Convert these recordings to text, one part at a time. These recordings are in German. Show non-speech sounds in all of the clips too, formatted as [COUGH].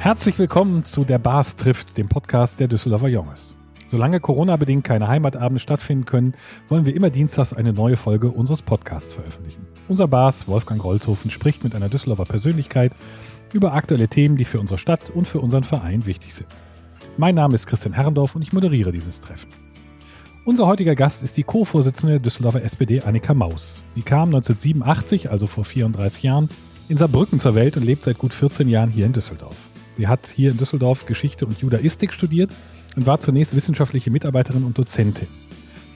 Herzlich willkommen zu Der Bars trifft, dem Podcast der Düsseldorfer Junges. Solange Corona-bedingt keine Heimatabende stattfinden können, wollen wir immer dienstags eine neue Folge unseres Podcasts veröffentlichen. Unser Bars, Wolfgang Rolzhofen, spricht mit einer Düsseldorfer Persönlichkeit über aktuelle Themen, die für unsere Stadt und für unseren Verein wichtig sind. Mein Name ist Christian Herrendorf und ich moderiere dieses Treffen. Unser heutiger Gast ist die Co-Vorsitzende der Düsseldorfer SPD Annika Maus. Sie kam 1987, also vor 34 Jahren, in Saarbrücken zur Welt und lebt seit gut 14 Jahren hier in Düsseldorf. Sie hat hier in Düsseldorf Geschichte und Judaistik studiert und war zunächst wissenschaftliche Mitarbeiterin und Dozentin.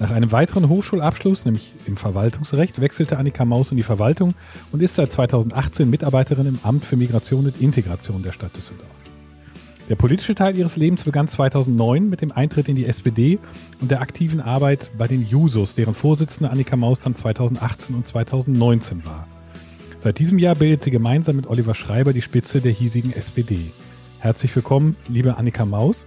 Nach einem weiteren Hochschulabschluss, nämlich im Verwaltungsrecht, wechselte Annika Maus in die Verwaltung und ist seit 2018 Mitarbeiterin im Amt für Migration und Integration der Stadt Düsseldorf. Der politische Teil ihres Lebens begann 2009 mit dem Eintritt in die SPD und der aktiven Arbeit bei den Jusos, deren Vorsitzende Annika Maus dann 2018 und 2019 war. Seit diesem Jahr bildet sie gemeinsam mit Oliver Schreiber die Spitze der hiesigen SPD. Herzlich willkommen, liebe Annika Maus.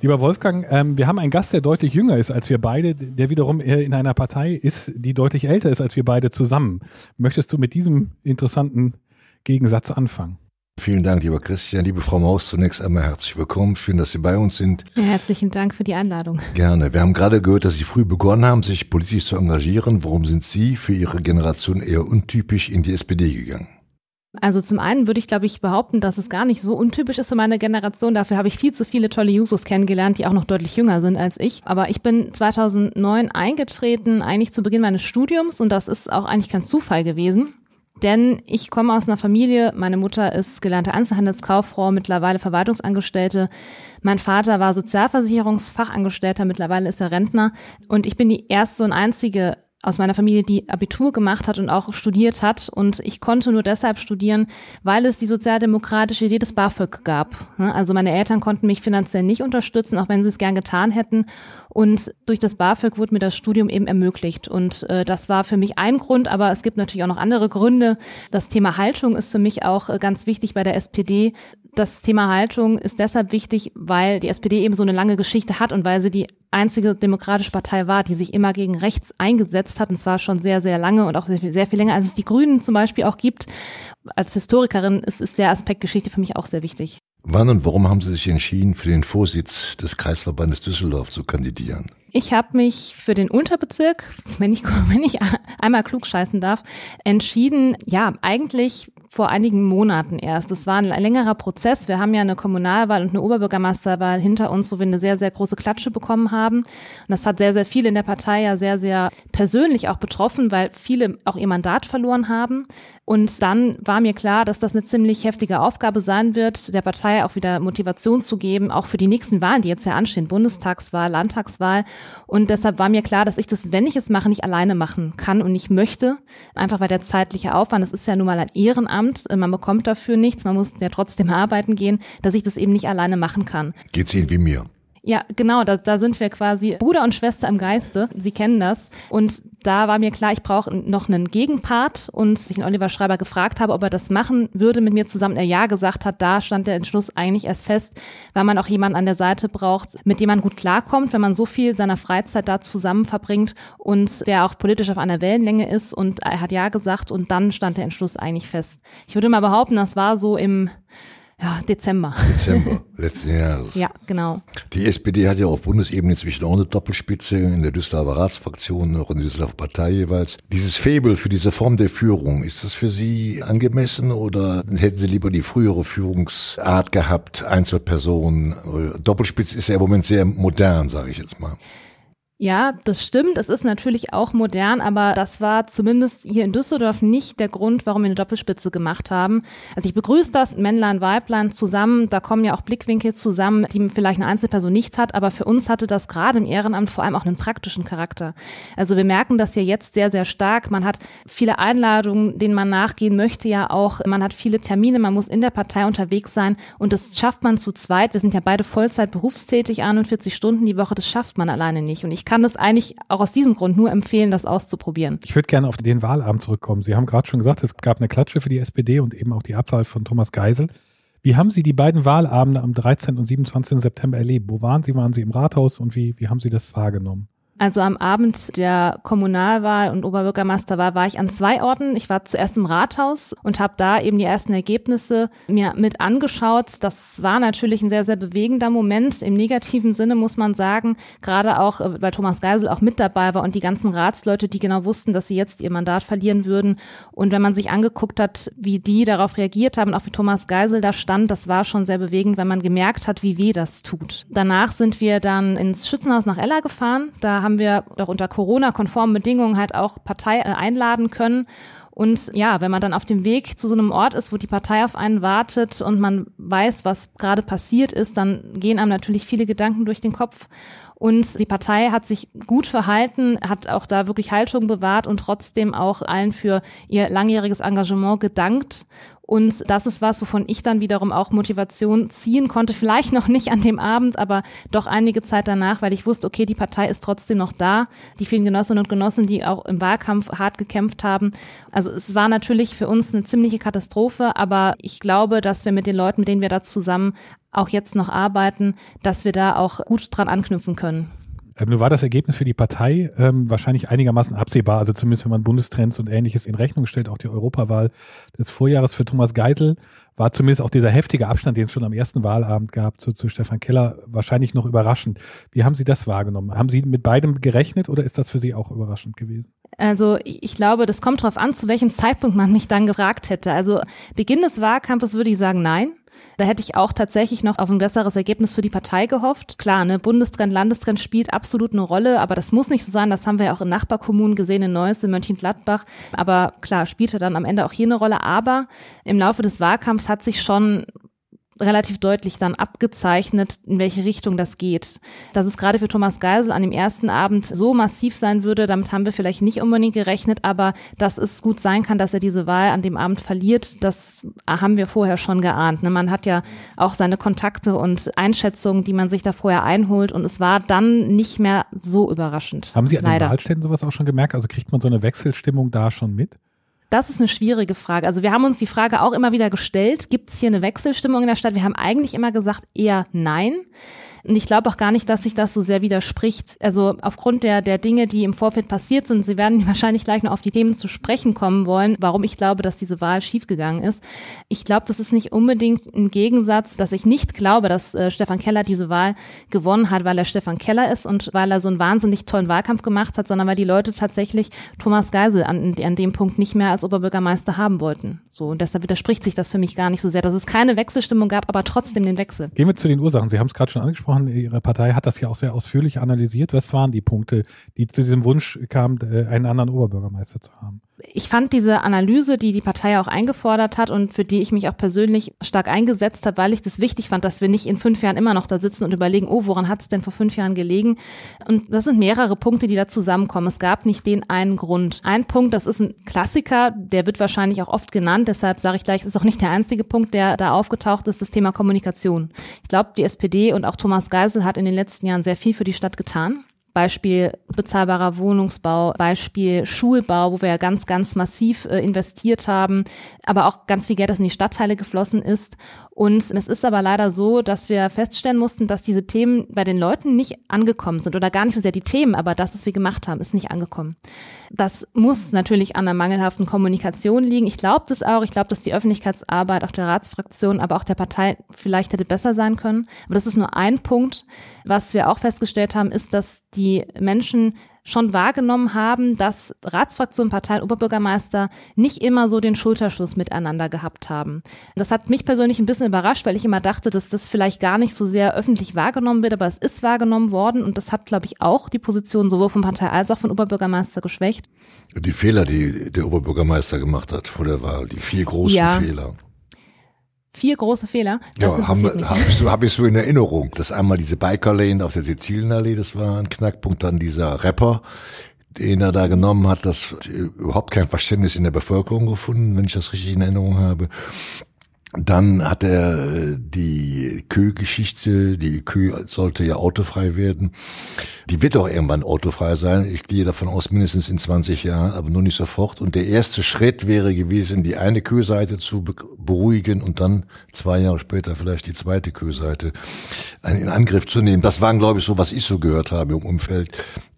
Lieber Wolfgang, ähm, wir haben einen Gast, der deutlich jünger ist als wir beide, der wiederum in einer Partei ist, die deutlich älter ist als wir beide zusammen. Möchtest du mit diesem interessanten Gegensatz anfangen? Vielen Dank, lieber Christian. Liebe Frau Maus, zunächst einmal herzlich willkommen. Schön, dass Sie bei uns sind. Ja, herzlichen Dank für die Einladung. Gerne. Wir haben gerade gehört, dass Sie früh begonnen haben, sich politisch zu engagieren. Warum sind Sie für Ihre Generation eher untypisch in die SPD gegangen? Also zum einen würde ich, glaube ich, behaupten, dass es gar nicht so untypisch ist für meine Generation. Dafür habe ich viel zu viele tolle Jusos kennengelernt, die auch noch deutlich jünger sind als ich. Aber ich bin 2009 eingetreten, eigentlich zu Beginn meines Studiums und das ist auch eigentlich kein Zufall gewesen. Denn ich komme aus einer Familie, meine Mutter ist gelernte Einzelhandelskauffrau, mittlerweile Verwaltungsangestellte. Mein Vater war Sozialversicherungsfachangestellter, mittlerweile ist er Rentner. Und ich bin die erste und einzige aus meiner Familie, die Abitur gemacht hat und auch studiert hat. Und ich konnte nur deshalb studieren, weil es die sozialdemokratische Idee des BAföG gab. Also meine Eltern konnten mich finanziell nicht unterstützen, auch wenn sie es gern getan hätten. Und durch das BAföG wurde mir das Studium eben ermöglicht. Und äh, das war für mich ein Grund, aber es gibt natürlich auch noch andere Gründe. Das Thema Haltung ist für mich auch äh, ganz wichtig bei der SPD. Das Thema Haltung ist deshalb wichtig, weil die SPD eben so eine lange Geschichte hat und weil sie die einzige demokratische Partei war, die sich immer gegen rechts eingesetzt hat, und zwar schon sehr, sehr lange und auch sehr viel, sehr viel länger, als es die Grünen zum Beispiel auch gibt. Als Historikerin ist, ist der Aspekt Geschichte für mich auch sehr wichtig. Wann und warum haben Sie sich entschieden, für den Vorsitz des Kreisverbandes Düsseldorf zu kandidieren? Ich habe mich für den Unterbezirk, wenn ich, [LAUGHS] wenn ich einmal klug scheißen darf, entschieden, ja, eigentlich vor einigen Monaten erst. Es war ein längerer Prozess. Wir haben ja eine Kommunalwahl und eine Oberbürgermeisterwahl hinter uns, wo wir eine sehr, sehr große Klatsche bekommen haben. Und das hat sehr, sehr viele in der Partei ja sehr, sehr persönlich auch betroffen, weil viele auch ihr Mandat verloren haben. Und dann war mir klar, dass das eine ziemlich heftige Aufgabe sein wird, der Partei auch wieder Motivation zu geben, auch für die nächsten Wahlen, die jetzt ja anstehen, Bundestagswahl, Landtagswahl. Und deshalb war mir klar, dass ich das, wenn ich es mache, nicht alleine machen kann und nicht möchte. Einfach weil der zeitliche Aufwand, das ist ja nun mal ein Ehrenamt, man bekommt dafür nichts, man muss ja trotzdem [LAUGHS] arbeiten gehen, dass ich das eben nicht alleine machen kann. Geht's Ihnen wie mir? Ja, genau, da, da sind wir quasi Bruder und Schwester im Geiste. Sie kennen das. Und da war mir klar, ich brauche noch einen Gegenpart und ich den Oliver Schreiber gefragt habe, ob er das machen würde mit mir zusammen. Er ja gesagt hat, da stand der Entschluss eigentlich erst fest, weil man auch jemanden an der Seite braucht, mit dem man gut klarkommt, wenn man so viel seiner Freizeit da zusammen verbringt und der auch politisch auf einer Wellenlänge ist. Und er hat ja gesagt und dann stand der Entschluss eigentlich fest. Ich würde mal behaupten, das war so im ja, Dezember. Dezember [LAUGHS] letzten Jahres. Ja, genau. Die SPD hat ja auf Bundesebene inzwischen auch eine Doppelspitze in der Düsseldorfer Ratsfraktion, auch in der Düsseldorfer Partei jeweils. Dieses Fabel für diese Form der Führung, ist das für Sie angemessen oder hätten Sie lieber die frühere Führungsart gehabt, Einzelpersonen? Doppelspitze ist ja im Moment sehr modern, sage ich jetzt mal. Ja, das stimmt. Es ist natürlich auch modern, aber das war zumindest hier in Düsseldorf nicht der Grund, warum wir eine Doppelspitze gemacht haben. Also ich begrüße das Männlein, Weiblein zusammen. Da kommen ja auch Blickwinkel zusammen, die vielleicht eine Einzelperson nicht hat. Aber für uns hatte das gerade im Ehrenamt vor allem auch einen praktischen Charakter. Also wir merken das ja jetzt sehr, sehr stark. Man hat viele Einladungen, denen man nachgehen möchte ja auch. Man hat viele Termine. Man muss in der Partei unterwegs sein. Und das schafft man zu zweit. Wir sind ja beide Vollzeit berufstätig, 41 Stunden die Woche. Das schafft man alleine nicht. Und ich kann das eigentlich auch aus diesem Grund nur empfehlen, das auszuprobieren. Ich würde gerne auf den Wahlabend zurückkommen. Sie haben gerade schon gesagt, es gab eine Klatsche für die SPD und eben auch die Abwahl von Thomas Geisel. Wie haben Sie die beiden Wahlabende am 13. und 27. September erlebt? Wo waren Sie? Waren Sie im Rathaus und wie, wie haben Sie das wahrgenommen? Also am Abend der Kommunalwahl und Oberbürgermeisterwahl war ich an zwei Orten. Ich war zuerst im Rathaus und habe da eben die ersten Ergebnisse mir mit angeschaut. Das war natürlich ein sehr, sehr bewegender Moment. Im negativen Sinne muss man sagen, gerade auch, äh, weil Thomas Geisel auch mit dabei war und die ganzen Ratsleute, die genau wussten, dass sie jetzt ihr Mandat verlieren würden. Und wenn man sich angeguckt hat, wie die darauf reagiert haben, auch wie Thomas Geisel da stand, das war schon sehr bewegend, weil man gemerkt hat, wie weh das tut. Danach sind wir dann ins Schützenhaus nach Ella gefahren. Da haben haben wir auch unter Corona-konformen Bedingungen halt auch Partei äh, einladen können. Und ja, wenn man dann auf dem Weg zu so einem Ort ist, wo die Partei auf einen wartet und man weiß, was gerade passiert ist, dann gehen einem natürlich viele Gedanken durch den Kopf. Und die Partei hat sich gut verhalten, hat auch da wirklich Haltung bewahrt und trotzdem auch allen für ihr langjähriges Engagement gedankt. Und das ist was, wovon ich dann wiederum auch Motivation ziehen konnte. Vielleicht noch nicht an dem Abend, aber doch einige Zeit danach, weil ich wusste, okay, die Partei ist trotzdem noch da. Die vielen Genossinnen und Genossen, die auch im Wahlkampf hart gekämpft haben. Also es war natürlich für uns eine ziemliche Katastrophe, aber ich glaube, dass wir mit den Leuten, mit denen wir da zusammen auch jetzt noch arbeiten, dass wir da auch gut dran anknüpfen können. Ähm, nun war das Ergebnis für die Partei ähm, wahrscheinlich einigermaßen absehbar, also zumindest wenn man Bundestrends und ähnliches in Rechnung stellt, auch die Europawahl des Vorjahres für Thomas Geisel war zumindest auch dieser heftige Abstand, den es schon am ersten Wahlabend gab zu, zu Stefan Keller, wahrscheinlich noch überraschend. Wie haben Sie das wahrgenommen? Haben Sie mit beidem gerechnet oder ist das für Sie auch überraschend gewesen? Also ich glaube, das kommt darauf an, zu welchem Zeitpunkt man mich dann gefragt hätte. Also Beginn des Wahlkampfes würde ich sagen, nein. Da hätte ich auch tatsächlich noch auf ein besseres Ergebnis für die Partei gehofft. Klar, ne, Bundestrend, Landestrend spielt absolut eine Rolle, aber das muss nicht so sein. Das haben wir ja auch in Nachbarkommunen gesehen, in Neuss, in Mönchengladbach. Aber klar, spielte dann am Ende auch hier eine Rolle. Aber im Laufe des Wahlkampfs hat sich schon relativ deutlich dann abgezeichnet, in welche Richtung das geht. Dass es gerade für Thomas Geisel an dem ersten Abend so massiv sein würde, damit haben wir vielleicht nicht unbedingt gerechnet, aber dass es gut sein kann, dass er diese Wahl an dem Abend verliert, das haben wir vorher schon geahnt. Ne? Man hat ja auch seine Kontakte und Einschätzungen, die man sich da vorher einholt und es war dann nicht mehr so überraschend. Haben Sie an den Wahlständen sowas auch schon gemerkt? Also kriegt man so eine Wechselstimmung da schon mit? Das ist eine schwierige Frage. Also wir haben uns die Frage auch immer wieder gestellt, gibt es hier eine Wechselstimmung in der Stadt? Wir haben eigentlich immer gesagt, eher nein. Und ich glaube auch gar nicht, dass sich das so sehr widerspricht. Also aufgrund der, der Dinge, die im Vorfeld passiert sind, Sie werden [LAUGHS] wahrscheinlich gleich noch auf die Themen zu sprechen kommen wollen, warum ich glaube, dass diese Wahl schiefgegangen ist. Ich glaube, das ist nicht unbedingt ein Gegensatz, dass ich nicht glaube, dass äh, Stefan Keller diese Wahl gewonnen hat, weil er Stefan Keller ist und weil er so einen wahnsinnig tollen Wahlkampf gemacht hat, sondern weil die Leute tatsächlich Thomas Geisel an, an dem Punkt nicht mehr als Oberbürgermeister haben wollten. So, und deshalb widerspricht sich das für mich gar nicht so sehr, dass es keine Wechselstimmung gab, aber trotzdem den Wechsel. Gehen wir zu den Ursachen. Sie haben es gerade schon angesprochen angesprochen, Ihre Partei hat das ja auch sehr ausführlich analysiert. Was waren die Punkte, die zu diesem Wunsch kamen, äh, einen anderen Oberbürgermeister zu haben? ich fand diese Analyse, die die Partei auch eingefordert hat und für die ich mich auch persönlich stark eingesetzt habe, weil ich das wichtig fand, dass wir nicht in fünf Jahren immer noch da sitzen und überlegen, oh, woran hat es denn vor fünf Jahren gelegen? Und das sind mehrere Punkte, die da zusammenkommen. Es gab nicht den einen Grund. Ein Punkt, das ist ein Klassiker, der wird wahrscheinlich auch oft genannt, deshalb sage ich gleich, es ist auch nicht der einzige Punkt, der da aufgetaucht ist, das Thema Kommunikation. Ich glaube, die SPD und auch Thomas Geisel hat in den letzten Jahren sehr viel für die Stadt getan. Beispiel bezahlbarer Wohnungsbau, Beispiel Schulbau, wo wir ja ganz, ganz massiv äh, investiert haben, aber auch ganz viel Geld, das in die Stadtteile geflossen ist. Und es ist aber leider so, dass wir feststellen mussten, dass diese Themen bei den Leuten nicht angekommen sind oder gar nicht so sehr die Themen, aber das, was wir gemacht haben, ist nicht angekommen. Das muss natürlich an der mangelhaften Kommunikation liegen. Ich glaube das auch. Ich glaube, dass die Öffentlichkeitsarbeit auch der Ratsfraktion, aber auch der Partei vielleicht hätte besser sein können. Aber das ist nur ein Punkt. Was wir auch festgestellt haben, ist, dass die Menschen schon wahrgenommen haben, dass Ratsfraktion, Parteien, Oberbürgermeister nicht immer so den Schulterschluss miteinander gehabt haben. Das hat mich persönlich ein bisschen überrascht, weil ich immer dachte, dass das vielleicht gar nicht so sehr öffentlich wahrgenommen wird, aber es ist wahrgenommen worden und das hat, glaube ich, auch die Position sowohl von Partei als auch von Oberbürgermeister geschwächt. Die Fehler, die der Oberbürgermeister gemacht hat vor der Wahl, die vier großen ja. Fehler vier große Fehler. Das ja, habe ich, so, hab ich so in Erinnerung. Das einmal diese Biker Lane auf der Sizilienallee, das war ein Knackpunkt. Dann dieser Rapper, den er da genommen hat, das überhaupt kein Verständnis in der Bevölkerung gefunden, wenn ich das richtig in Erinnerung habe. Dann hat er äh, die Kö-Geschichte, die Kö sollte ja autofrei werden. Die wird auch irgendwann autofrei sein. Ich gehe davon aus, mindestens in 20 Jahren, aber nur nicht sofort. Und der erste Schritt wäre gewesen, die eine Kö-Seite zu beruhigen und dann zwei Jahre später vielleicht die zweite Kö-Seite in Angriff zu nehmen. Das waren, glaube ich, so, was ich so gehört habe im Umfeld,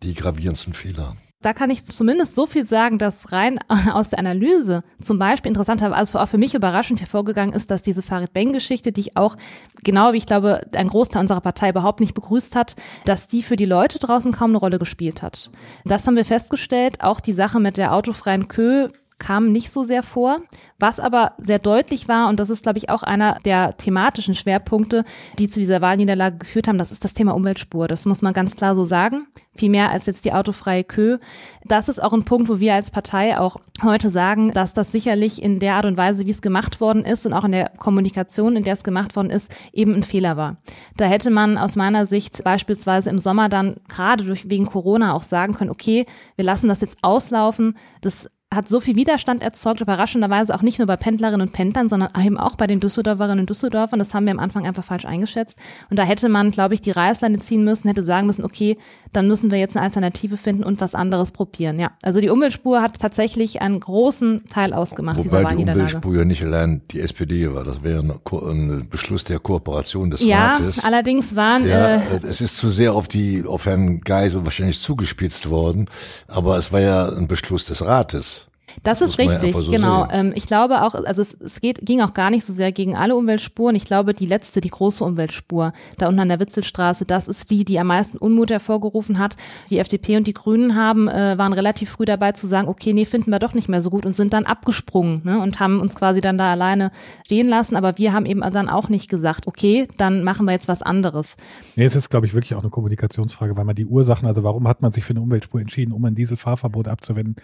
die gravierendsten Fehler da kann ich zumindest so viel sagen, dass rein [LAUGHS] aus der Analyse zum Beispiel interessanterweise also auch für mich überraschend hervorgegangen ist, dass diese Farid Beng-Geschichte, die ich auch, genau wie ich glaube, ein Großteil unserer Partei überhaupt nicht begrüßt hat, dass die für die Leute draußen kaum eine Rolle gespielt hat. Das haben wir festgestellt. Auch die Sache mit der autofreien Kö kam nicht so sehr vor. Was aber sehr deutlich war, und das ist, glaube ich, auch einer der thematischen Schwerpunkte, die zu dieser Wahlniederlage geführt haben, das ist das Thema Umweltspur. Das muss man ganz klar so sagen. Viel mehr als jetzt die autofreie Kö. Das ist auch ein Punkt, wo wir als Partei auch heute sagen, dass das sicherlich in der Art und Weise, wie es gemacht worden ist und auch in der Kommunikation, in der es gemacht worden ist, eben ein Fehler war. Da hätte man aus meiner Sicht beispielsweise im Sommer dann gerade durch, wegen Corona auch sagen können, okay, wir lassen das jetzt auslaufen. Das hat so viel Widerstand erzeugt, überraschenderweise auch nicht nur bei Pendlerinnen und Pendlern, sondern eben auch bei den Düsseldorferinnen und Düsseldorfern. Das haben wir am Anfang einfach falsch eingeschätzt. Und da hätte man, glaube ich, die Reißleine ziehen müssen, hätte sagen müssen, okay, dann müssen wir jetzt eine Alternative finden und was anderes probieren. Ja, also die Umweltspur hat tatsächlich einen großen Teil ausgemacht Wobei die Umweltspur ja nicht allein die SPD war. Das wäre ein, ein Beschluss der Kooperation des ja, Rates. Ja, allerdings waren ja, äh, es ist zu sehr auf die auf Herrn Geisel wahrscheinlich zugespitzt worden, aber es war ja ein Beschluss des Rates. Das, ist richtig, so genau. Ähm, ich glaube auch, also es, es geht, ging auch gar nicht so sehr gegen alle Umweltspuren. Ich glaube, die letzte, die große Umweltspur, da unten an der Witzelstraße, das ist die, die am meisten Unmut hervorgerufen hat. Die FDP und die Grünen haben, äh, waren relativ früh dabei zu sagen, okay, nee, finden wir doch nicht mehr so gut und sind dann abgesprungen ne, und haben uns quasi dann da alleine stehen lassen. Aber wir haben eben dann auch nicht gesagt, okay, dann machen wir jetzt was anderes. Nee, es ist, glaube ich, wirklich auch eine Kommunikationsfrage, weil man die Ursachen, also warum hat man sich für eine Umweltspur entschieden, um ein Dieselfahrverbot abzuwenden,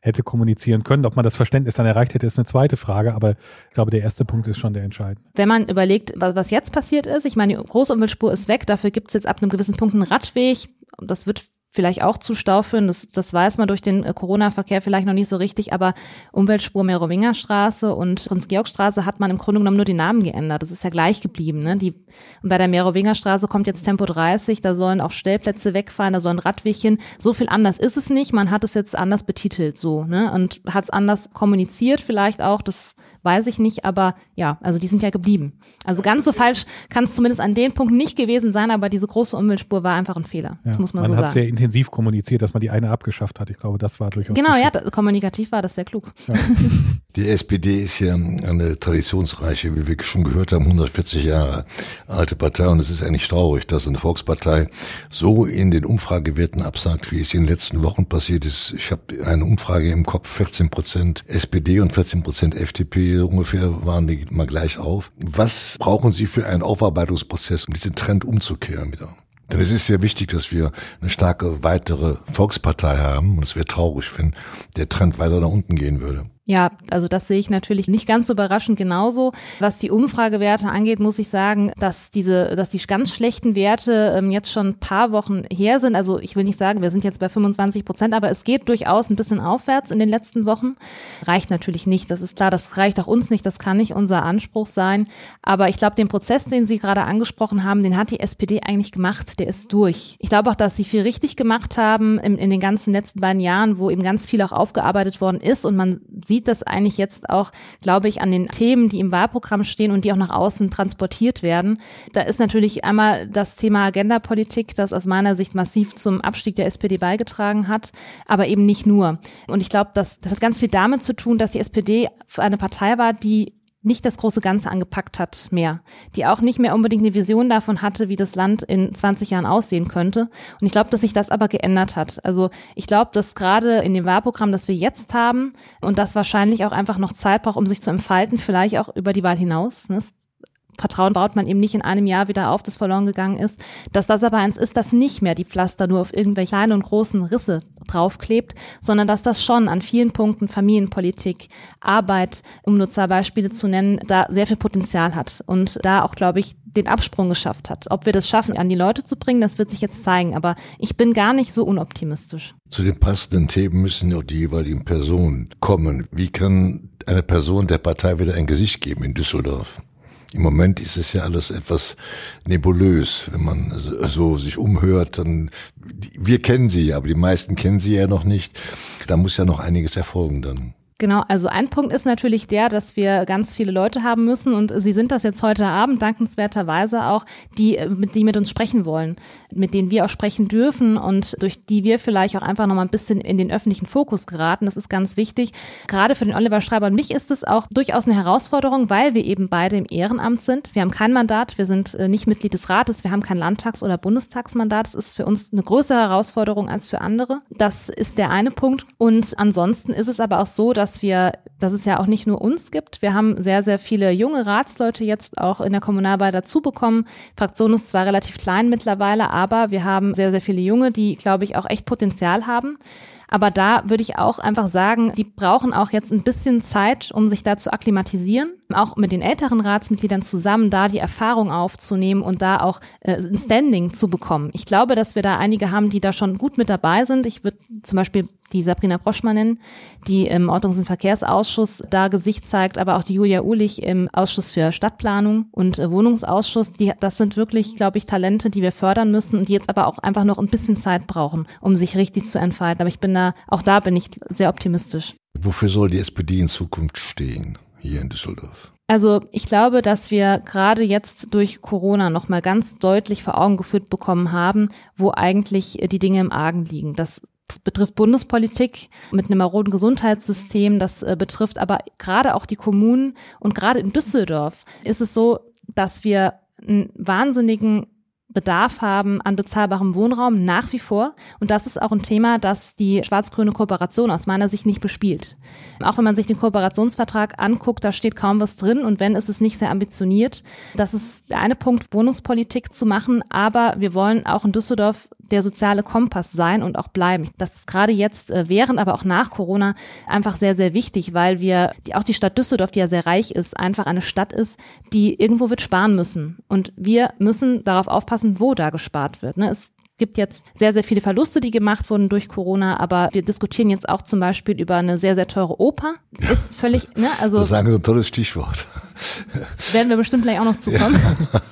hätte kommunizieren kommunizieren können. Ob man das Verständnis dann erreicht hätte, ist eine zweite Frage, aber ich glaube, der erste Punkt ist schon der entscheidende. Wenn man überlegt, was, was jetzt passiert ist, ich meine, die Großumweltspur ist weg, dafür gibt es jetzt ab einem gewissen Punkt einen Radweg. Das wird vielleicht auch zu Stau führen. Das, das weiß man durch den äh, Corona-Verkehr vielleicht noch nicht so richtig, aber Umweltspur Merowinger Straße und Prinz-Georg-Straße hat man im Grunde genommen nur die Namen geändert. Das ist ja gleich geblieben. Ne? Die, und bei der Merowinger Straße kommt jetzt Tempo 30, da sollen auch Stellplätze wegfallen, da sollen Radweg hin. So viel anders ist es nicht. Man hat es jetzt anders betitelt so ne? und hat es anders kommuniziert vielleicht auch. Das weiß ich nicht, aber ja, also die sind ja geblieben. Also ganz so falsch kann es zumindest an den Punkten nicht gewesen sein, aber diese große Umweltspur war einfach ein Fehler. Ja, das muss man, man so sagen. Man hat sehr intensiv kommuniziert, dass man die eine abgeschafft hat. Ich glaube, das war durchaus. Genau, ja, das, kommunikativ war das sehr klug. Ja. [LAUGHS] Die SPD ist ja eine traditionsreiche, wie wir schon gehört haben, 140 Jahre alte Partei und es ist eigentlich traurig, dass eine Volkspartei so in den Umfragewerten absagt, wie es in den letzten Wochen passiert ist. Ich habe eine Umfrage im Kopf, 14 Prozent SPD und 14 Prozent FDP, ungefähr waren die mal gleich auf. Was brauchen Sie für einen Aufarbeitungsprozess, um diesen Trend umzukehren wieder? Denn es ist sehr wichtig, dass wir eine starke weitere Volkspartei haben und es wäre traurig, wenn der Trend weiter nach unten gehen würde. Ja, also das sehe ich natürlich nicht ganz so überraschend genauso. Was die Umfragewerte angeht, muss ich sagen, dass diese, dass die ganz schlechten Werte ähm, jetzt schon ein paar Wochen her sind. Also ich will nicht sagen, wir sind jetzt bei 25 Prozent, aber es geht durchaus ein bisschen aufwärts in den letzten Wochen. Reicht natürlich nicht. Das ist klar, das reicht auch uns nicht. Das kann nicht unser Anspruch sein. Aber ich glaube, den Prozess, den Sie gerade angesprochen haben, den hat die SPD eigentlich gemacht. Der ist durch. Ich glaube auch, dass sie viel richtig gemacht haben in, in den ganzen letzten beiden Jahren, wo eben ganz viel auch aufgearbeitet worden ist und man sieht, sieht das eigentlich jetzt auch, glaube ich, an den Themen, die im Wahlprogramm stehen und die auch nach außen transportiert werden. Da ist natürlich einmal das Thema Agendapolitik, das aus meiner Sicht massiv zum Abstieg der SPD beigetragen hat, aber eben nicht nur. Und ich glaube, das, das hat ganz viel damit zu tun, dass die SPD eine Partei war, die nicht das große Ganze angepackt hat mehr, die auch nicht mehr unbedingt eine Vision davon hatte, wie das Land in 20 Jahren aussehen könnte. Und ich glaube, dass sich das aber geändert hat. Also ich glaube, dass gerade in dem Wahlprogramm, das wir jetzt haben und das wahrscheinlich auch einfach noch Zeit braucht, um sich zu entfalten, vielleicht auch über die Wahl hinaus. Ne? Vertrauen baut man eben nicht in einem Jahr wieder auf, das verloren gegangen ist, dass das aber eins ist, das nicht mehr die Pflaster nur auf irgendwelche kleinen und großen Risse draufklebt, sondern dass das schon an vielen Punkten Familienpolitik, Arbeit, um nur zwei Beispiele zu nennen, da sehr viel Potenzial hat und da auch, glaube ich, den Absprung geschafft hat. Ob wir das schaffen, an die Leute zu bringen, das wird sich jetzt zeigen, aber ich bin gar nicht so unoptimistisch. Zu den passenden Themen müssen ja die jeweiligen Personen kommen. Wie kann eine Person der Partei wieder ein Gesicht geben in Düsseldorf? Im Moment ist es ja alles etwas nebulös, wenn man so sich umhört, dann wir kennen sie, aber die meisten kennen sie ja noch nicht. Da muss ja noch einiges erfolgen dann. Genau, also ein Punkt ist natürlich der, dass wir ganz viele Leute haben müssen und Sie sind das jetzt heute Abend dankenswerterweise auch, die mit, die mit uns sprechen wollen, mit denen wir auch sprechen dürfen und durch die wir vielleicht auch einfach nochmal ein bisschen in den öffentlichen Fokus geraten. Das ist ganz wichtig. Gerade für den Oliver Schreiber und mich ist es auch durchaus eine Herausforderung, weil wir eben beide im Ehrenamt sind. Wir haben kein Mandat, wir sind äh, nicht Mitglied des Rates, wir haben kein Landtags- oder Bundestagsmandat. Das ist für uns eine größere Herausforderung als für andere. Das ist der eine Punkt. Und ansonsten ist es aber auch so, dass dass wir, dass es ja auch nicht nur uns gibt. Wir haben sehr, sehr viele junge Ratsleute jetzt auch in der Kommunalwahl dazu bekommen. Fraktion ist zwar relativ klein mittlerweile, aber wir haben sehr, sehr viele Junge, die, glaube ich, auch echt Potenzial haben. Aber da würde ich auch einfach sagen, die brauchen auch jetzt ein bisschen Zeit, um sich da zu akklimatisieren, auch mit den älteren Ratsmitgliedern zusammen da die Erfahrung aufzunehmen und da auch äh, ein Standing zu bekommen. Ich glaube, dass wir da einige haben, die da schon gut mit dabei sind. Ich würde zum Beispiel die Sabrina Broschmann nennen, die im Ordnungs- und Verkehrsausschuss da Gesicht zeigt, aber auch die Julia Uhlich im Ausschuss für Stadtplanung und äh, Wohnungsausschuss. Die, das sind wirklich, glaube ich, Talente, die wir fördern müssen und die jetzt aber auch einfach noch ein bisschen Zeit brauchen, um sich richtig zu entfalten. Aber ich bin da, auch da bin ich sehr optimistisch. Wofür soll die SPD in Zukunft stehen, hier in Düsseldorf? Also ich glaube, dass wir gerade jetzt durch Corona nochmal ganz deutlich vor Augen geführt bekommen haben, wo eigentlich die Dinge im Argen liegen. Das betrifft Bundespolitik mit einem maroden Gesundheitssystem. Das äh, betrifft aber gerade auch die Kommunen. Und gerade in Düsseldorf ist es so, dass wir einen wahnsinnigen Bedarf haben an bezahlbarem Wohnraum nach wie vor. Und das ist auch ein Thema, das die schwarz-grüne Kooperation aus meiner Sicht nicht bespielt. Auch wenn man sich den Kooperationsvertrag anguckt, da steht kaum was drin und wenn, ist es nicht sehr ambitioniert. Das ist der eine Punkt, Wohnungspolitik zu machen. Aber wir wollen auch in Düsseldorf der soziale Kompass sein und auch bleiben. Das ist gerade jetzt äh, während, aber auch nach Corona einfach sehr, sehr wichtig, weil wir, die, auch die Stadt Düsseldorf, die ja sehr reich ist, einfach eine Stadt ist, die irgendwo wird sparen müssen. Und wir müssen darauf aufpassen, wo da gespart wird. Ne? Es gibt jetzt sehr, sehr viele Verluste, die gemacht wurden durch Corona, aber wir diskutieren jetzt auch zum Beispiel über eine sehr, sehr teure Oper. Ist völlig, ne, also. Das ist ein tolles Stichwort. Werden wir bestimmt gleich auch noch zukommen.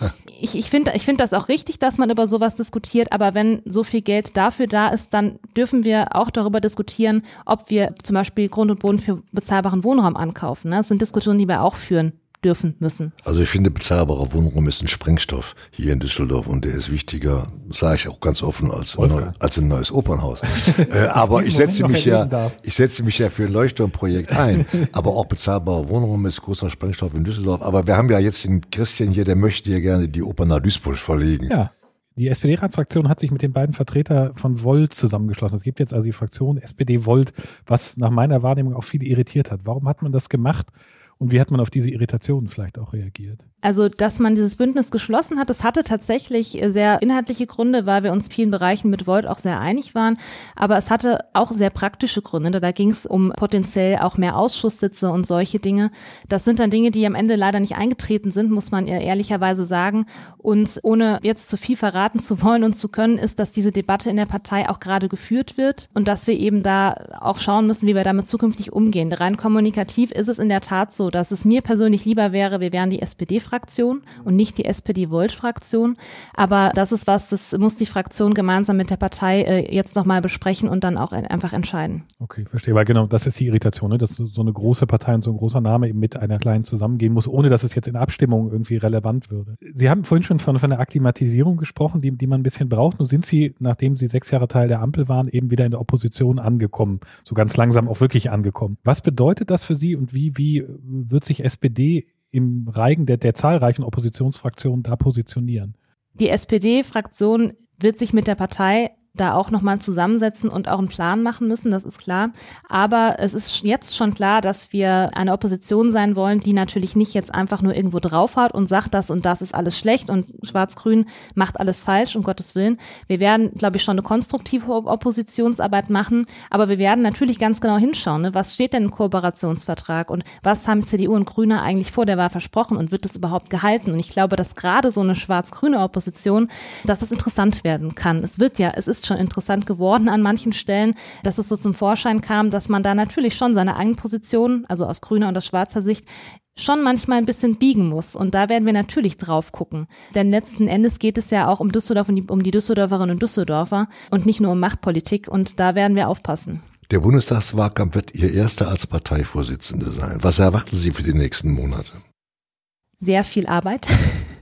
Ja. Ich, ich finde ich finde das auch richtig, dass man über sowas diskutiert, aber wenn so viel Geld dafür da ist, dann dürfen wir auch darüber diskutieren, ob wir zum Beispiel Grund und Boden für bezahlbaren Wohnraum ankaufen. Ne? Das sind Diskussionen, die wir auch führen dürfen müssen. Also ich finde, bezahlbarer Wohnraum ist ein Sprengstoff hier in Düsseldorf und der ist wichtiger, sage ich auch ganz offen, als, ein, neu, als ein neues Opernhaus. [LAUGHS] äh, aber ich setze mich ja, ich setze mich ja für ein Leuchtturmprojekt ein. aber auch bezahlbarer Wohnraum ist großer Sprengstoff in Düsseldorf. Aber wir haben ja jetzt den Christian hier, der möchte ja gerne die Oper nach Duisburg verlegen. Ja. Die SPD-Ratsfraktion hat sich mit den beiden Vertretern von Volt zusammengeschlossen. Es gibt jetzt also die Fraktion SPD-Volt, was nach meiner Wahrnehmung auch viele irritiert hat. Warum hat man das gemacht? Und wie hat man auf diese Irritationen vielleicht auch reagiert? Also, dass man dieses Bündnis geschlossen hat, das hatte tatsächlich sehr inhaltliche Gründe, weil wir uns vielen Bereichen mit Volt auch sehr einig waren. Aber es hatte auch sehr praktische Gründe. Da ging es um potenziell auch mehr Ausschusssitze und solche Dinge. Das sind dann Dinge, die am Ende leider nicht eingetreten sind, muss man ehrlicherweise sagen. Und ohne jetzt zu viel verraten zu wollen und zu können, ist, dass diese Debatte in der Partei auch gerade geführt wird und dass wir eben da auch schauen müssen, wie wir damit zukünftig umgehen. Rein kommunikativ ist es in der Tat so, dass es mir persönlich lieber wäre, wir wären die SPD-Fraktion und nicht die SPD-Volt-Fraktion. Aber das ist was, das muss die Fraktion gemeinsam mit der Partei äh, jetzt nochmal besprechen und dann auch einfach entscheiden. Okay, verstehe. Weil genau, das ist die Irritation, ne? dass so eine große Partei und so ein großer Name eben mit einer kleinen zusammengehen muss, ohne dass es jetzt in Abstimmung irgendwie relevant würde. Sie haben vorhin schon von, von einer Akklimatisierung gesprochen, die, die man ein bisschen braucht. Nun sind Sie, nachdem Sie sechs Jahre Teil der Ampel waren, eben wieder in der Opposition angekommen. So ganz langsam auch wirklich angekommen. Was bedeutet das für Sie und wie, wie wird sich SPD im Reigen der, der zahlreichen Oppositionsfraktionen da positionieren? Die SPD-Fraktion wird sich mit der Partei da auch nochmal zusammensetzen und auch einen Plan machen müssen, das ist klar. Aber es ist jetzt schon klar, dass wir eine Opposition sein wollen, die natürlich nicht jetzt einfach nur irgendwo draufhaut und sagt, das und das ist alles schlecht und Schwarz-Grün macht alles falsch, um Gottes Willen. Wir werden, glaube ich, schon eine konstruktive Oppositionsarbeit machen, aber wir werden natürlich ganz genau hinschauen, ne? was steht denn im Kooperationsvertrag und was haben CDU und Grüne eigentlich vor der Wahl versprochen und wird das überhaupt gehalten? Und ich glaube, dass gerade so eine schwarz-grüne Opposition, dass das interessant werden kann. Es wird ja, es ist fast schon interessant geworden an manchen Stellen, dass es so zum Vorschein kam, dass man da natürlich schon seine eigenen Positionen, also aus grüner und aus schwarzer Sicht, schon manchmal ein bisschen biegen muss. Und da werden wir natürlich drauf gucken. Denn letzten Endes geht es ja auch um Düsseldorf und die, um die Düsseldorferinnen und Düsseldorfer und nicht nur um Machtpolitik. Und da werden wir aufpassen. Der Bundestagswahlkampf wird Ihr erster als Parteivorsitzende sein. Was erwarten Sie für die nächsten Monate? Sehr viel Arbeit. [LAUGHS]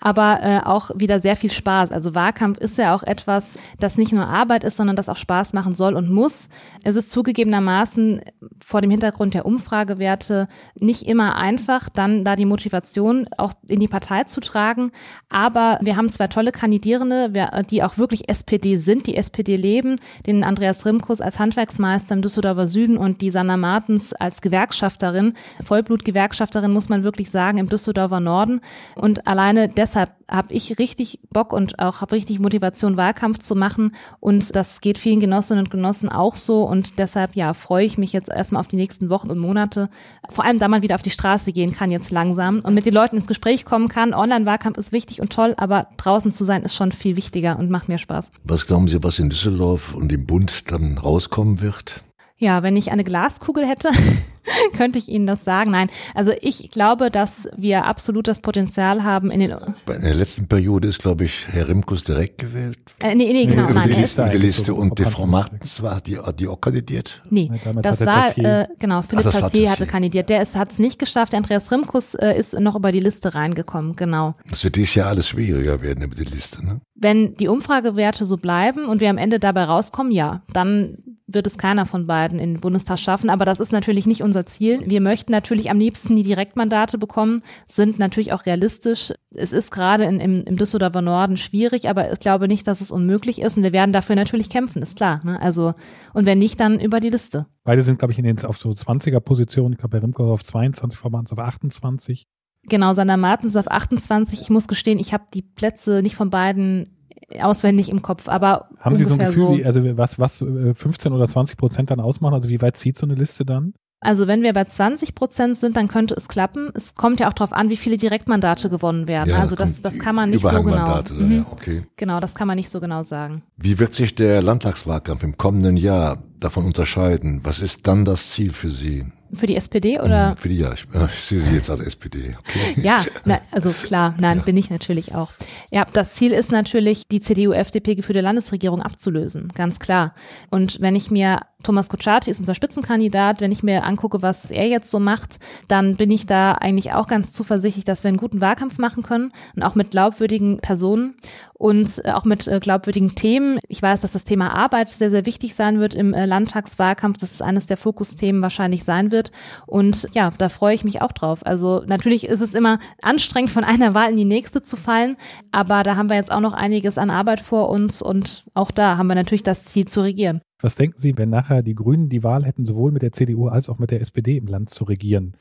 aber äh, auch wieder sehr viel Spaß. Also Wahlkampf ist ja auch etwas, das nicht nur Arbeit ist, sondern das auch Spaß machen soll und muss. Es ist zugegebenermaßen vor dem Hintergrund der Umfragewerte nicht immer einfach, dann da die Motivation auch in die Partei zu tragen. Aber wir haben zwei tolle Kandidierende, die auch wirklich SPD sind, die SPD leben, den Andreas Rimkus als Handwerksmeister im Düsseldorfer Süden und die Sanna Martens als Gewerkschafterin, Vollblutgewerkschafterin muss man wirklich sagen, im Düsseldorfer Norden. Und alleine deshalb habe ich richtig Bock und auch habe richtig Motivation, Wahlkampf zu machen. Und das geht vielen Genossinnen und Genossen auch so. Und deshalb, ja, freue ich mich jetzt erstmal auf die nächsten Wochen und Monate. Vor allem, da man wieder auf die Straße gehen kann jetzt langsam und mit den Leuten ins Gespräch kommen kann. Online-Wahlkampf ist wichtig und toll, aber draußen zu sein ist schon viel wichtiger und macht mir Spaß. Was glauben Sie, was in Düsseldorf und im Bund dann rauskommen wird? Ja, wenn ich eine Glaskugel hätte, [LAUGHS] könnte ich Ihnen das sagen. Nein, also ich glaube, dass wir absolut das Potenzial haben in den. In der letzten Periode ist, glaube ich, Herr Rimkus direkt gewählt. Äh, nee, nee, genau. Über nein, die Liste, die Liste. und die Frau Martens. War, die, die auch kandidiert? Nee, das war, äh, genau, Philipp das war Tassier hatte kandidiert. Der hat es nicht geschafft. Andreas Rimkus äh, ist noch über die Liste reingekommen, genau. Das wird dieses Jahr alles schwieriger werden über die Liste, ne? Wenn die Umfragewerte so bleiben und wir am Ende dabei rauskommen, ja, dann wird es keiner von beiden in den Bundestag schaffen. Aber das ist natürlich nicht unser Ziel. Wir möchten natürlich am liebsten die Direktmandate bekommen, sind natürlich auch realistisch. Es ist gerade in, im, im Düsseldorfer Norden schwierig, aber ich glaube nicht, dass es unmöglich ist. Und wir werden dafür natürlich kämpfen, ist klar. Ne? Also, und wenn nicht, dann über die Liste. Beide sind, glaube ich, in den, auf so 20er-Positionen. Ich glaube, Herr Rimko auf 22, Frau Martens auf 28. Genau, Sander Martens auf 28. Ich muss gestehen, ich habe die Plätze nicht von beiden auswendig im Kopf, aber Haben Sie so ein Gefühl, wie, also was, was äh, 15 oder 20 Prozent dann ausmachen? Also wie weit zieht so eine Liste dann? Also wenn wir bei 20 Prozent sind, dann könnte es klappen. Es kommt ja auch darauf an, wie viele Direktmandate gewonnen werden. also das, das kann man nicht so genau. Mhm. ja, okay. Genau, das kann man nicht so genau sagen. Wie wird sich der Landtagswahlkampf im kommenden Jahr davon unterscheiden? Was ist dann das Ziel für Sie? Für die SPD oder? Für die, ja, ich, äh, ich sehe Sie jetzt als SPD. Okay. [LAUGHS] Ja, [LAUGHS] na, also klar, nein, bin ich natürlich auch. Ja, das Ziel ist natürlich, die CDU-FDP geführte Landesregierung abzulösen, ganz klar. Und wenn ich mir Thomas Kutschaty ist unser Spitzenkandidat. Wenn ich mir angucke, was er jetzt so macht, dann bin ich da eigentlich auch ganz zuversichtlich, dass wir einen guten Wahlkampf machen können und auch mit glaubwürdigen Personen und äh, auch mit äh, glaubwürdigen Themen. Ich weiß, dass das Thema Arbeit sehr, sehr wichtig sein wird im äh, Landtagswahlkampf, dass es eines der Fokusthemen wahrscheinlich sein wird. Und ja, da freue ich mich auch drauf. Also natürlich ist es immer anstrengend, von einer Wahl in die nächste zu fallen, aber da haben wir jetzt auch noch einiges an Arbeit vor uns und auch da haben wir natürlich das Ziel zu regieren. Was denken Sie, wenn nachher die Grünen die Wahl hätten, sowohl mit der CDU als auch mit der SPD im Land zu regieren?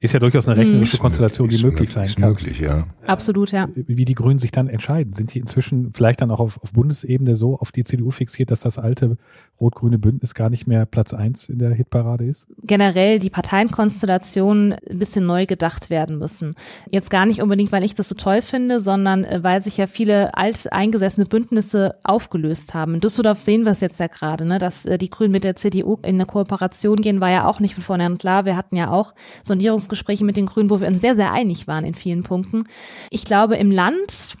Ist ja durchaus eine rechnerische Konstellation, die Ist möglich sein ist kann. möglich, ja. Absolut, ja. Wie die Grünen sich dann entscheiden. Sind die inzwischen vielleicht dann auch auf, auf Bundesebene so auf die CDU fixiert, dass das alte rot-grüne Bündnis gar nicht mehr Platz eins in der Hitparade ist? generell die Parteienkonstellationen ein bisschen neu gedacht werden müssen. Jetzt gar nicht unbedingt, weil ich das so toll finde, sondern äh, weil sich ja viele alt eingesessene Bündnisse aufgelöst haben. In Düsseldorf sehen wir es jetzt ja gerade, ne, dass äh, die Grünen mit der CDU in eine Kooperation gehen, war ja auch nicht von vornherein klar. Wir hatten ja auch Sondierungsgespräche mit den Grünen, wo wir uns sehr, sehr einig waren in vielen Punkten. Ich glaube, im Land,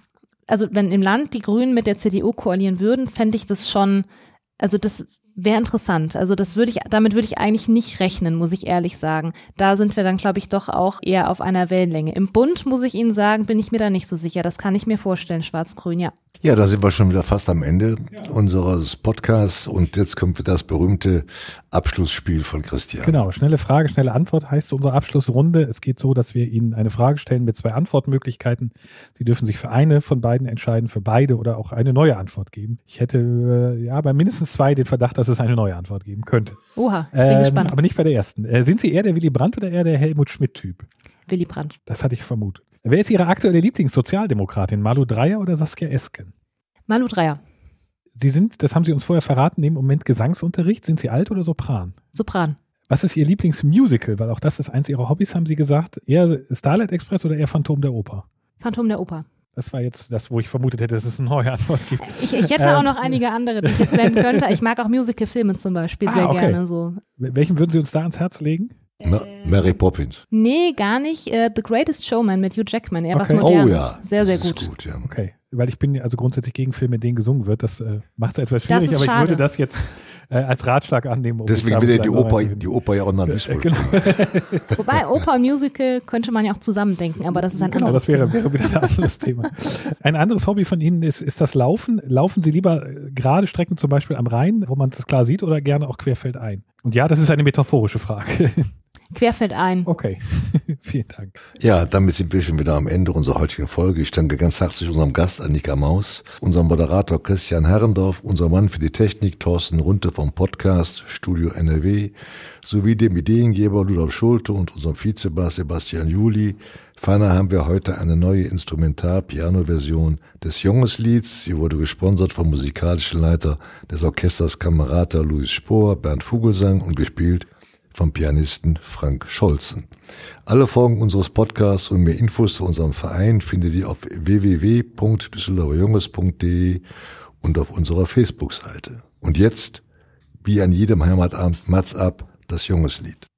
also wenn im Land die Grünen mit der CDU koalieren würden, fände ich das schon, also das wäre interessant. Also das würde ich, damit würde ich eigentlich nicht rechnen, muss ich ehrlich sagen. Da sind wir dann, glaube ich, doch auch eher auf einer Wellenlänge. Im Bund, muss ich Ihnen sagen, bin ich mir da nicht so sicher. Das kann ich mir vorstellen, Schwarz-Grün, ja. Ja, da sind wir schon wieder fast am Ende unseres Podcasts und jetzt kommt das berühmte Abschlussspiel von Christian. Genau, schnelle Frage, schnelle Antwort heißt unsere Abschlussrunde. Es geht so, dass wir Ihnen eine Frage stellen mit zwei Antwortmöglichkeiten. Sie dürfen sich für eine von beiden entscheiden, für beide oder auch eine neue Antwort geben. Ich hätte äh, ja bei mindestens zwei den Verdacht, dass es eine neue Antwort geben könnte. Oha, ich bin Ähm, gespannt. aber nicht bei der ersten. Äh, sind Sie eher der Willy Brandt oder eher der Helmut Schmidt-Typ? Willy Brandt. Das hatte ich vermutet. Wer ist Ihre aktuelle Lieblingssozialdemokratin? Malu Dreyer oder Saskia Esken? Malu Dreyer, Sie sind, das haben Sie uns vorher verraten, nehmen im Moment Gesangsunterricht. Sind Sie alt oder Sopran? Sopran. Was ist Ihr Lieblingsmusical? Weil auch das ist eins Ihrer Hobbys, haben Sie gesagt. Eher Starlight Express oder eher Phantom der Oper? Phantom der Oper. Das war jetzt das, wo ich vermutet hätte, dass es eine neue Antwort gibt. Ich, ich hätte ähm. auch noch einige andere, die ich jetzt nennen könnte. Ich mag auch Musical-Filme zum Beispiel ah, sehr okay. gerne. So. Welchen würden Sie uns da ans Herz legen? Ma Mary Poppins. Nee, gar nicht. Uh, The Greatest Showman mit Hugh Jackman. Eher okay. was Modernes. Oh ja. Sehr, sehr gut. gut ja. Okay. Weil ich bin also grundsätzlich gegen Filme, in denen gesungen wird. Das äh, macht es etwas schwierig, aber ich würde das jetzt äh, als Ratschlag annehmen. Um Deswegen will ja die Oper, die Oper ja auch nach Duisburg. [LAUGHS] Genau. [LAUGHS] Wobei Oper und Musical könnte man ja auch zusammen denken, aber das ist ein genau, anderes das wäre, wäre wieder ein anderes Thema. Ein anderes Hobby von Ihnen ist, ist das Laufen. Laufen Sie lieber äh, gerade Strecken zum Beispiel am Rhein, wo man es klar sieht, oder gerne auch querfeldein? Und ja, das ist eine metaphorische Frage. [LAUGHS] Querfeldein. Okay, vielen Dank. Ja, damit sind wir schon wieder am Ende unserer heutigen Folge. Ich danke ganz herzlich unserem Gast Annika Maus, unserem Moderator Christian Herrendorf, unser Mann für die Technik Thorsten Runte vom Podcast Studio NRW, sowie dem Ideengeber Rudolf Schulte und unserem Vizebass Sebastian Juli. Ferner haben wir heute eine neue Instrumental-Piano-Version des Jungeslieds. Sie wurde gesponsert vom musikalischen Leiter des Orchesters Kamerata Louis Spohr, Bernd Vogelsang und gespielt vom Pianisten Frank Scholzen. Alle Folgen unseres Podcasts und mehr Infos zu unserem Verein findet ihr auf www.düsseldorferjunges.de und auf unserer Facebook-Seite. Und jetzt, wie an jedem Heimatabend, Mats ab, das Jungeslied.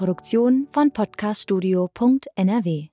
Produktion von podcaststudio.nrw.